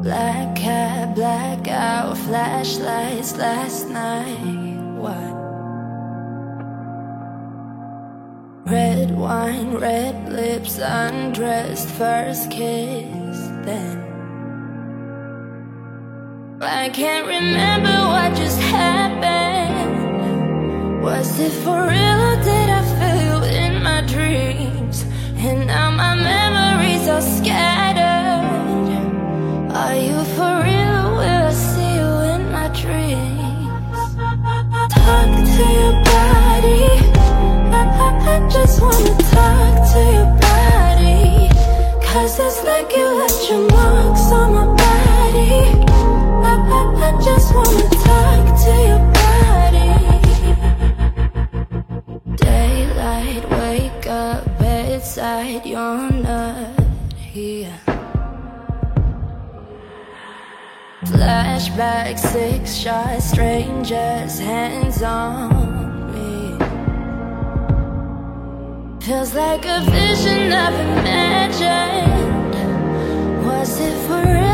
Black cat, blackout, flashlights last night. What? Red wine, red lips, undressed, first kiss, then. I can't remember what just happened. Was it for real or did I feel you in my dreams? And now my memories are scattered. Are you for real will I see you in my dreams? Talk to your body. I, I, I just wanna talk to your body. Cause it's like you left your bedside, you're not here. Flashback, six shots, strangers, hands on me. Feels like a vision I've imagined. Was it for